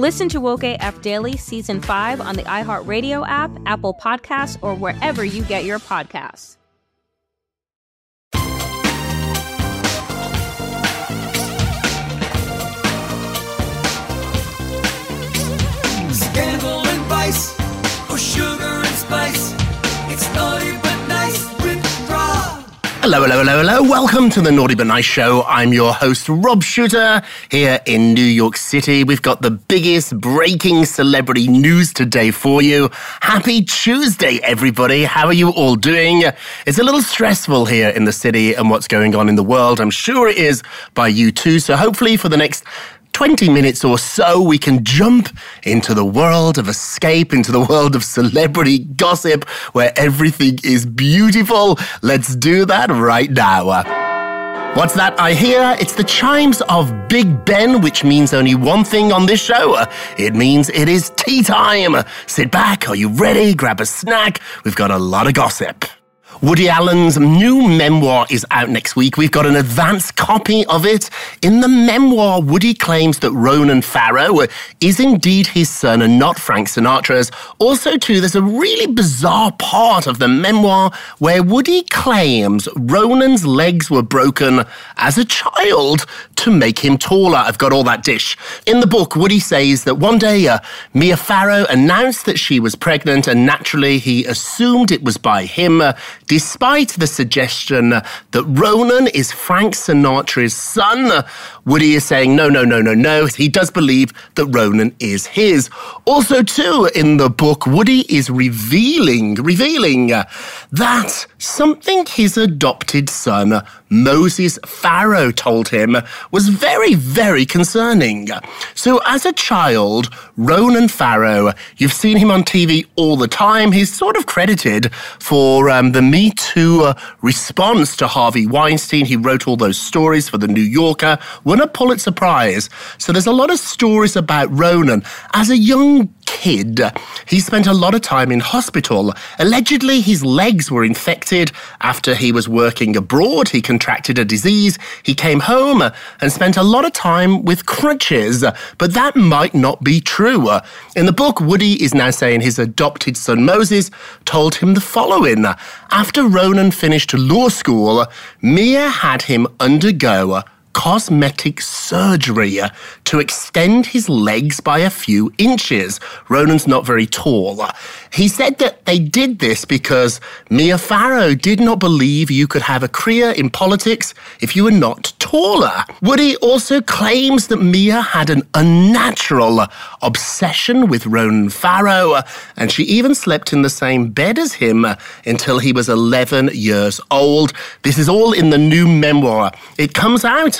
Listen to Woke AF Daily Season 5 on the iHeartRadio app, Apple Podcasts, or wherever you get your podcasts. Scandal and vice, or sugar and spice. Hello, hello, hello, hello. Welcome to the Naughty But Nice Show. I'm your host, Rob Shuter, here in New York City. We've got the biggest breaking celebrity news today for you. Happy Tuesday, everybody. How are you all doing? It's a little stressful here in the city and what's going on in the world. I'm sure it is by you too. So hopefully for the next 20 minutes or so, we can jump into the world of escape, into the world of celebrity gossip, where everything is beautiful. Let's do that right now. What's that I hear? It's the chimes of Big Ben, which means only one thing on this show. It means it is tea time. Sit back. Are you ready? Grab a snack. We've got a lot of gossip. Woody Allen's new memoir is out next week. We've got an advance copy of it. In the memoir, Woody claims that Ronan Farrow is indeed his son and not Frank Sinatra's. Also, too, there's a really bizarre part of the memoir where Woody claims Ronan's legs were broken as a child to make him taller. I've got all that dish. In the book, Woody says that one day uh, Mia Farrow announced that she was pregnant, and naturally he assumed it was by him. Uh, despite the suggestion that Ronan is Frank Sinatra's son. Woody is saying, no, no, no, no, no. He does believe that Ronan is his. Also, too, in the book, Woody is revealing, revealing uh, that something his adopted son, Moses Farrow, told him was very, very concerning. So, as a child, Ronan Farrow, you've seen him on TV all the time. He's sort of credited for um, the Me Too uh, response to Harvey Weinstein. He wrote all those stories for The New Yorker, won a Pulitzer Prize. So, there's a lot of stories about Ronan. As a young kid, he spent a lot of time in hospital. Allegedly, his legs were infected after he was working abroad. He contracted a disease. He came home and spent a lot of time with crutches, but that might not be true. In the book, Woody is now saying his adopted son Moses told him the following. After Ronan finished law school, Mia had him undergo cosmetic surgery to extend his legs by a few inches. Ronan's not very tall. He said that they did this because Mia Farrow did not believe you could have a career in politics if you were not taller. Woody also claims that Mia had an unnatural obsession with Ronan Farrow, and she even slept in the same bed as him until he was 11 years old. This is all in the new memoir. It comes out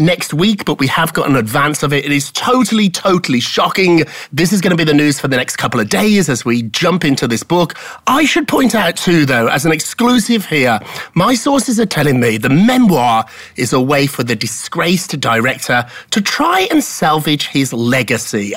next week, but we have got an advance of it. It is totally, totally shocking. This is going to be the news for the next couple of days as we jump into this book. I should point out, too, though, as an exclusive here, my sources are telling me the memoir is a way for the disgraced director to try and salvage his legacy.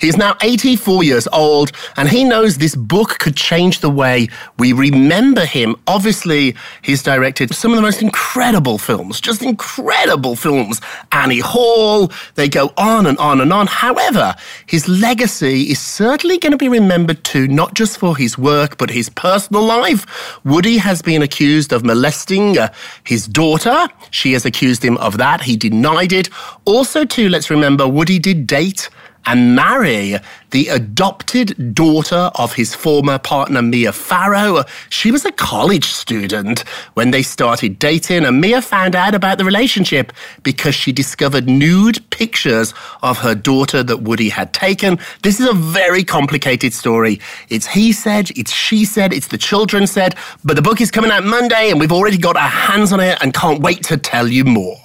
He is now 84 years old, and he knows this book could change the way we remember him. Obviously, he's directed some of the most incredible films, just incredible films. Annie Hall, they go on and on and on. However, his legacy is certainly going to be remembered too, not just for his work, but his personal life. Woody has been accused of molesting uh, his daughter. She has accused him of that. He denied it. Also, too, let's remember, Woody did date and marry the adopted daughter of his former partner, Mia Farrow. She was a college student when they started dating, and Mia found out about the relationship because she discovered nude pictures of her daughter that Woody had taken. This is a very complicated story. It's he said, it's she said, it's the children said, but the book is coming out Monday, and we've already got our hands on it and can't wait to tell you more.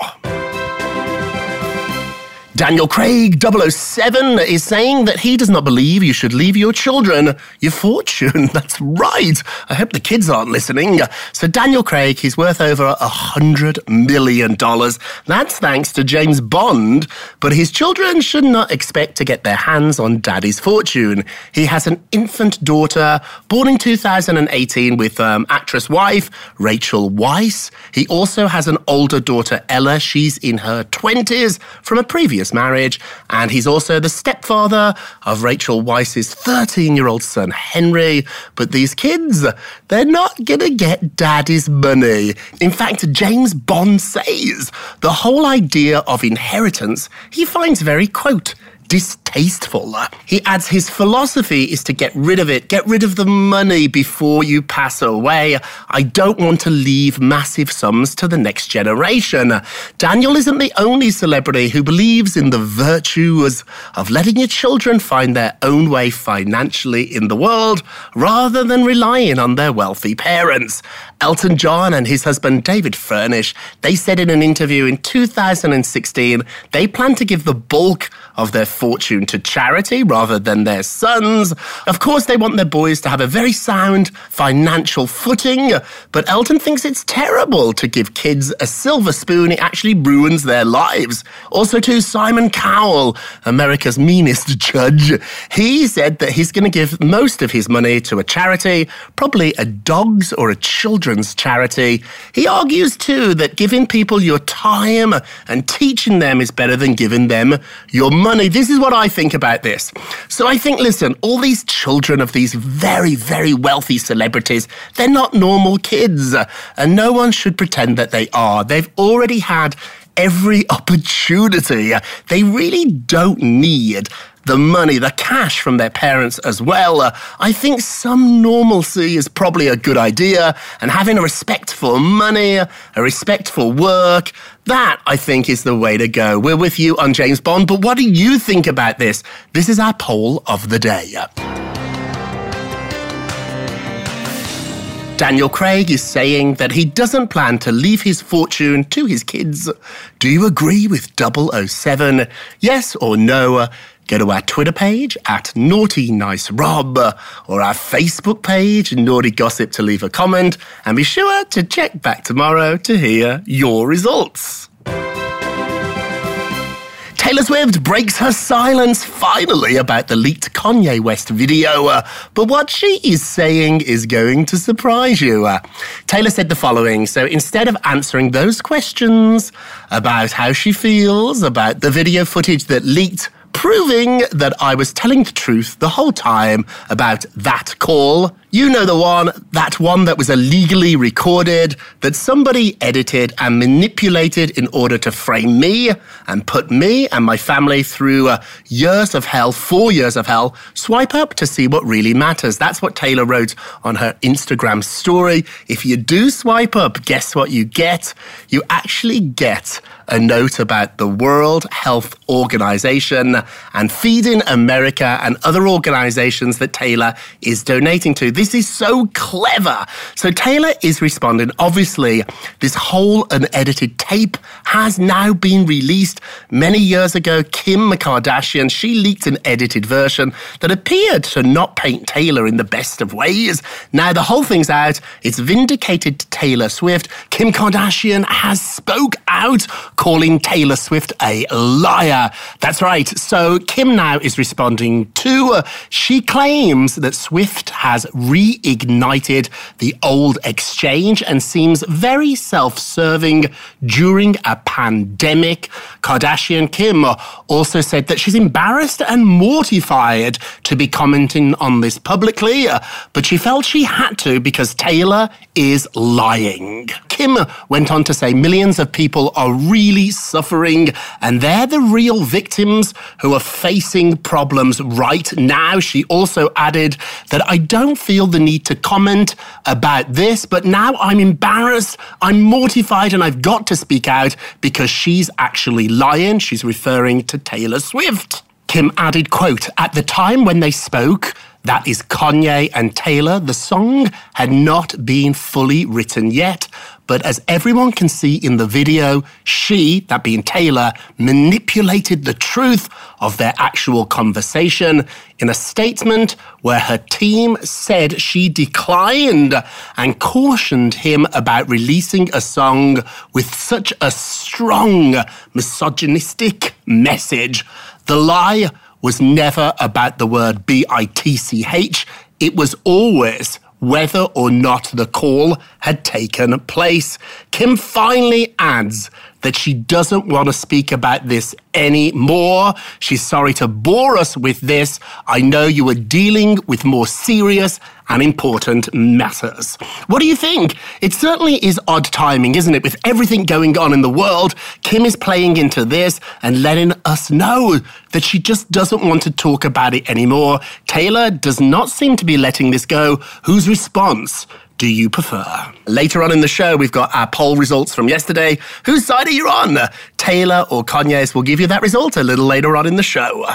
Daniel Craig 007 is saying that he does not believe you should leave your children your fortune. That's right. I hope the kids aren't listening. So Daniel Craig, he's worth over a hundred million dollars. That's thanks to James Bond. But his children should not expect to get their hands on daddy's fortune. He has an infant daughter born in 2018 with um, actress wife Rachel Weisz. He also has an older daughter Ella. She's in her 20s from a previous marriage, and he's also the stepfather of Rachel Weisz's 13 year old son, Henry. But these kids, they're not gonna get daddy's money. In fact, James Bond says the whole idea of inheritance he finds very, quote, distasteful. He adds his philosophy is to get rid of it, get rid of the money before you pass away. I don't want to leave massive sums to the next generation. Daniel isn't the only celebrity who believes in the virtues of letting your children find their own way financially in the world rather than relying on their wealthy parents. Elton John and his husband David Furnish, they said in an interview in 2016 they plan to give the bulk of their fortune to charity rather than their sons. Of course, they want their boys to have a very sound financial footing, but Elton thinks it's terrible to give kids a silver spoon. It actually ruins their lives. Also, to Simon Cowell, America's meanest judge, he said that he's going to give most of his money to a charity, probably a dogs or a children's charity. He argues, too, that giving people your time and teaching them is better than giving them your money. This is what I think about this. So I think, listen, all these children of these very, very wealthy celebrities, they're not normal kids. And no one should pretend that they are. They've already had every opportunity. They really don't need the money, the cash from their parents as well. Uh, I think some normalcy is probably a good idea, and having a respect for money, a respect for work, that I think is the way to go. We're with you on James Bond, but what do you think about this? This is our poll of the day. Daniel Craig is saying that he doesn't plan to leave his fortune to his kids. Do you agree with 007? Yes or no? Go to our Twitter page at Naughty Nice Rob or our Facebook page, Naughty Gossip, to leave a comment. And be sure to check back tomorrow to hear your results. Taylor Swift breaks her silence finally about the leaked Kanye West video, uh, but what she is saying is going to surprise you. Uh, Taylor said the following So instead of answering those questions about how she feels about the video footage that leaked proving that I was telling the truth the whole time about that call. You know the one, that one that was illegally recorded, that somebody edited and manipulated in order to frame me and put me and my family through uh, years of hell, four years of hell. Swipe up to see what really matters. That's what Taylor wrote on her Instagram story. If you do swipe up, guess what you get? You actually get a note about the World Health Organization and Feeding America and other organizations that Taylor is donating to. This is so clever. So Taylor is responding. Obviously, this whole unedited tape has now been released. Many years ago, Kim Kardashian, she leaked an edited version that appeared to not paint Taylor in the best of ways. Now the whole thing's out. It's vindicated Taylor Swift. Kim Kardashian has spoke out calling Taylor Swift a liar. That's right. So Kim now is responding to, uh, she claims that Swift has reignited the old exchange and seems very self serving during a pandemic. Kardashian Kim also said that she's embarrassed and mortified to be commenting on this publicly, uh, but she felt she had to because Taylor is lying. Kim went on to say millions of people are really suffering and they're the real victims who are facing problems right now. She also added that I don't feel the need to comment about this, but now I'm embarrassed, I'm mortified, and I've got to speak out because she's actually lying. She's referring to Taylor Swift. Kim added, quote, at the time when they spoke, that is Kanye and Taylor. The song had not been fully written yet, but as everyone can see in the video, she, that being Taylor, manipulated the truth of their actual conversation in a statement where her team said she declined and cautioned him about releasing a song with such a strong misogynistic message. The lie was never about the word B I T C H. It was always whether or not the call had taken place. Kim finally adds that she doesn't want to speak about this anymore. She's sorry to bore us with this. I know you are dealing with more serious and important matters. What do you think? It certainly is odd timing, isn't it? With everything going on in the world, Kim is playing into this and letting us know that she just doesn't want to talk about it anymore. Taylor does not seem to be letting this go. Whose response do you prefer? Later on in the show, we've got our poll results from yesterday. Whose side are you on? Taylor or Kanye's? We'll give you that result a little later on in the show.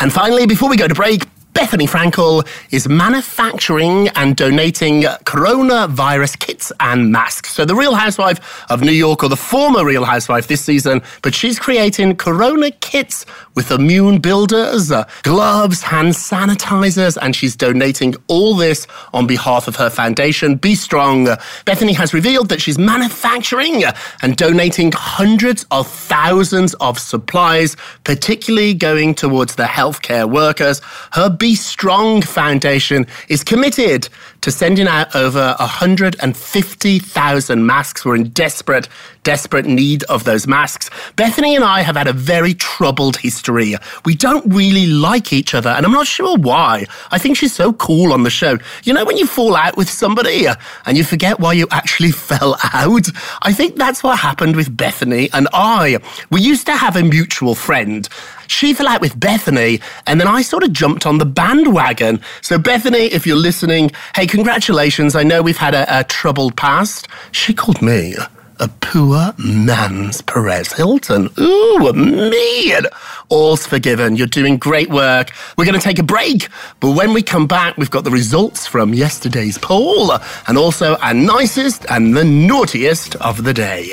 And finally, before we go to break, Bethenny Frankel is manufacturing and donating coronavirus kits and masks. So, the Real Housewife of New York, or the former Real Housewife this season, but she's creating corona kits with immune builders, uh, gloves, hand sanitizers, and she's donating all this on behalf of her foundation, Be Strong. Bethenny has revealed that she's manufacturing and donating hundreds of thousands of supplies, particularly going towards the healthcare workers. Her Be Strong Foundation is committed to sending out over 150,000 masks. We're in desperate, desperate need of those masks. Bethenny and I have had a very troubled history. We don't really like each other, and I'm not sure why. I think she's so cool on the show. You know, when you fall out with somebody uh, and you forget why you actually fell out? I think that's what happened with Bethenny and I. We used to have a mutual friend. She fell out with Bethenny, and then I sort of jumped on the bandwagon. So, Bethenny, if you're listening, hey, congratulations. I know we've had a, a troubled past. She called me a poor man's Perez Hilton. Ooh, man. All's forgiven. You're doing great work. We're going to take a break, but when we come back, we've got the results from yesterday's poll and also our nicest and the naughtiest of the day.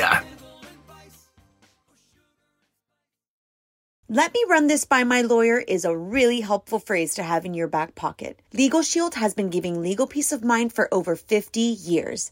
Let me run this by my lawyer is a really helpful phrase to have in your back pocket. Legal Shield has been giving legal peace of mind for over 50 years.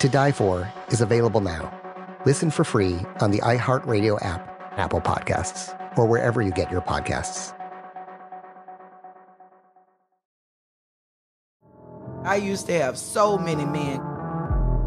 To Die For is available now. Listen for free on the iHeartRadio app, Apple Podcasts, or wherever you get your podcasts. I used to have so many men.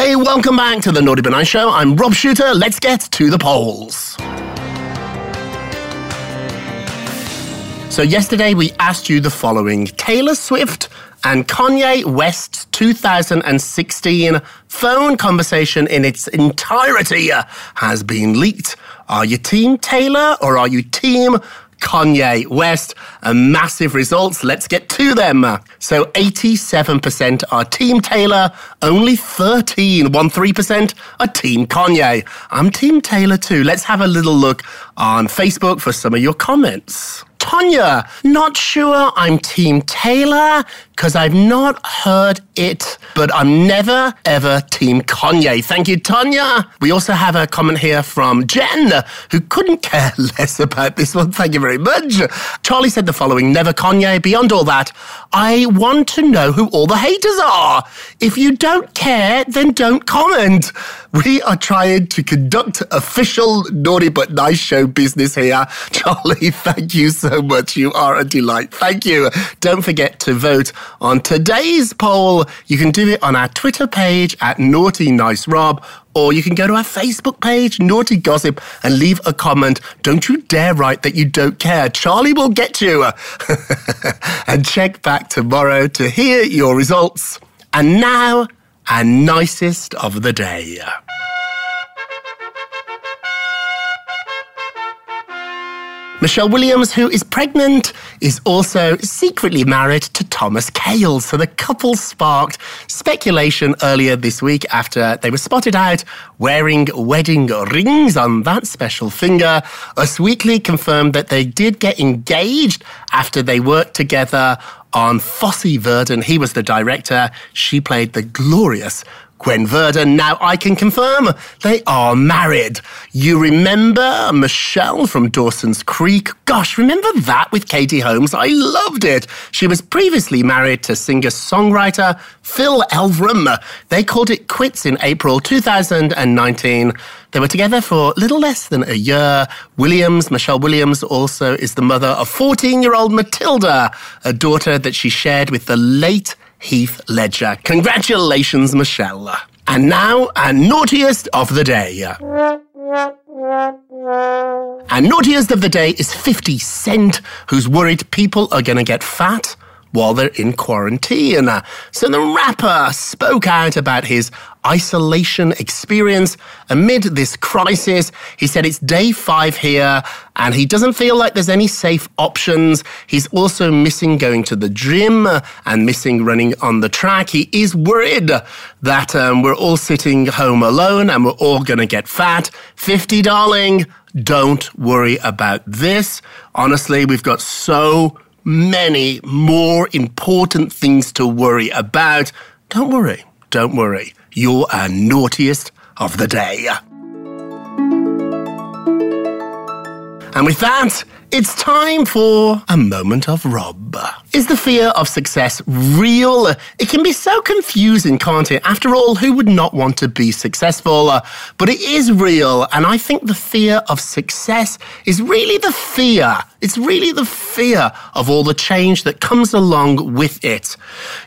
Hey, welcome back to the Naughty Nice Show. I'm Rob Shuter. Let's get to the polls. So, yesterday we asked you the following Taylor Swift and Kanye West's 2016 phone conversation in its entirety has been leaked. Are you Team Taylor or are you Team Kanye West. A massive results. Let's get to them. So 87% are Team Taylor, only 13, 13% are Team Kanye. I'm Team Taylor too. Let's have a little look on Facebook for some of your comments. Tonya, not sure I'm Team Taylor because I've not heard it, but I'm never ever Team Kanye. Thank you, Tanya. We also have a comment here from Jen, who couldn't care less about this one. Thank you very much. Charlie said the following Never Kanye. Beyond all that, I want to know who all the haters are. If you don't care, then don't comment. We are trying to conduct official naughty but nice show business here. Charlie, thank you so much. You are a delight. Thank you. Don't forget to vote on today's poll. You can do it on our Twitter page at Naughty Nice Rob, or you can go to our Facebook page, Naughty Gossip, and leave a comment. Don't you dare write that you don't care. Charlie will get you. and check back tomorrow to hear your results. And now, our nicest of the day. Michelle Williams, who is pregnant, is also secretly married to Thomas Kail. So the couple sparked speculation earlier this week after they were spotted out wearing wedding rings on that special finger. Us Weekly confirmed that they did get engaged after they worked together on Fosse Verdon. He was the director. She played the glorious Gwen Verdon. Now I can confirm they are married. You remember Michelle from Dawson's Creek? Gosh, remember that with Katie Holmes? I loved it. She was previously married to singer-songwriter Phil Elverum. They called it quits in April 2019. They were together for little less than a year. Williams, Michelle Williams, also is the mother of 14 year old Matilda, a daughter that she shared with the late Heath Ledger. Congratulations, Michelle. And now, our naughtiest of the day. Our naughtiest of the day is 50 Cent, who's worried people are going to get fat while they're in quarantine. So the rapper spoke out about his isolation experience amid this crisis. He said it's day five here and he doesn't feel like there's any safe options. He's also missing going to the gym and missing running on the track. He is worried that um, we're all sitting home alone and we're all going to get fat. 50, darling. Don't worry about this. Honestly, we've got so many more important things to worry about. Don't worry, don't worry. You're our naughtiest of the day. And with that, it's time for a moment of Rob. Is the fear of success real? It can be so confusing, can't it? After all, who would not want to be successful? Uh, but it is real, and I think the fear of success is really the fear. It's really the fear of all the change that comes along with it.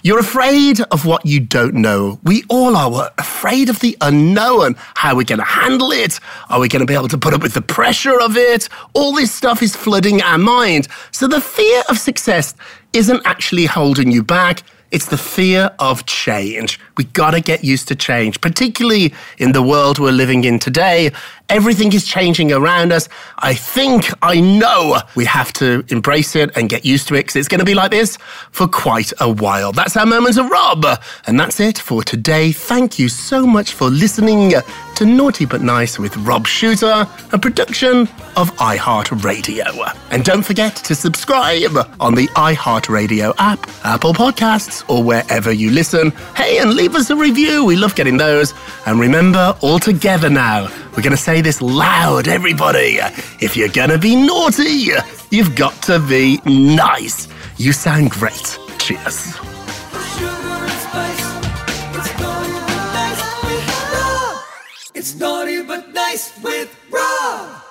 You're afraid of what you don't know. We all are We're afraid of the unknown. How are we going to handle it? Are we going to be able to put up with the pressure of it? All this stuff is flooding our mind. So the fear of success isn't actually holding you back. It's the fear of change. We gotta get used to change, particularly in the world we're living in today. Everything is changing around us. I think, I know we have to embrace it and get used to it because it's gonna be like this for quite a while. That's our moment of Rob. And that's it for today. Thank you so much for listening to Naughty But Nice with Rob Shuter, a production of iHeartRadio. And don't forget to subscribe on the iHeartRadio app, Apple Podcasts, or wherever you listen. Hey, and leave us a review. We love getting those. And remember, all together now, we're going to say this loud, everybody. If you're going to be naughty, you've got to be nice. You sound great. Cheers. It's naughty but nice with Rob.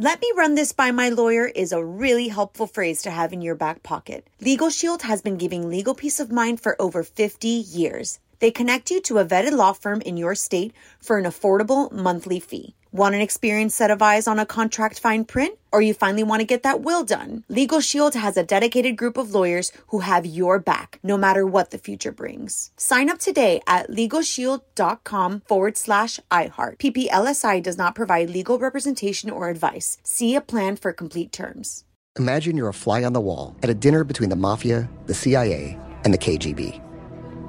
Let me run this by my lawyer is a really helpful phrase to have in your back pocket. Legal Shield has been giving legal peace of mind for over 50 years. They connect you to a vetted law firm in your state for an affordable monthly fee. Want an experienced set of eyes on a contract fine print? Or you finally want to get that will done? Legal Shield has a dedicated group of lawyers who have your back, no matter what the future brings. Sign up today at LegalShield.com forward slash iHeart. PPLSI does not provide legal representation or advice. See a plan for complete terms. Imagine you're a fly on the wall at a dinner between the mafia, the CIA, and the KGB.